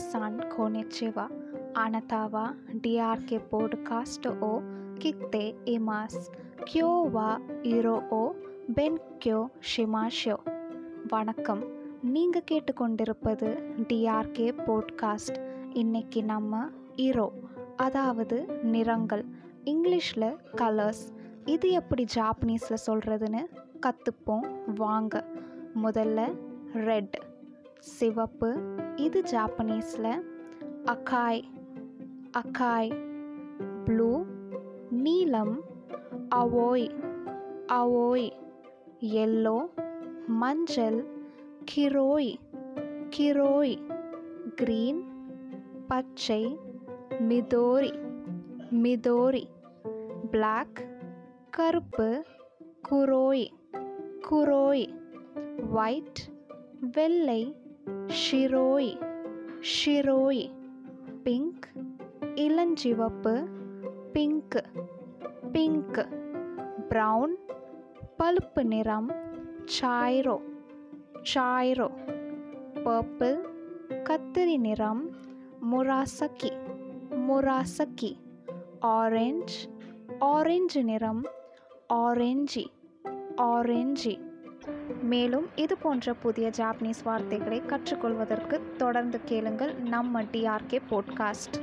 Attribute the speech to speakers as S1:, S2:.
S1: konnichiwa. Anatawa DRK podcast o kite imasu. Kyo wa iro o benkyo shimasho. வணக்கம் நீங்கள் கேட்டுக்கொண்டிருப்பது TRK podcast இன்னைக்கு நம்ம இரோ அதாவது நிறங்கள் இங்கிலீஷில் கலர்ஸ் இது எப்படி ஜாப்பனீஸில் சொல்கிறதுன்னு கற்றுப்போம் வாங்க முதல்ல ரெட் சிவப்பு. இது ஜாப்பனீஸில். அகாய். அகாய். ப்ளூ. நீலம். அவோய். அவோய். எல்லோ. மஞ்சள். கிரோய். கிரோய். கிரீன். பச்சை. மிதோரி. மிதோரி. பிளாக். கருப்பு. குரோய். குரோய். ஒயிட். வெள்ளை. ஷிரோய் ஷிரோய் பிங்க் இளஞ்சிவப்பு பிங்க் பிங்க் ப்ரௌன் பழுப்பு நிறம் சாய்ரோ சாய்ரோ பர்பிள் கத்திரி நிறம் முராசக்கி முராசக்கி ஆரஞ்ச் ஆரஞ்சு நிறம் ஆரஞ்சி ஆரஞ்சி மேலும் இது போன்ற புதிய ஜாப்பனீஸ் வார்த்தைகளை கற்றுக்கொள்வதற்கு தொடர்ந்து கேளுங்கள் நம்ம டிஆர்கே போட்காஸ்ட்.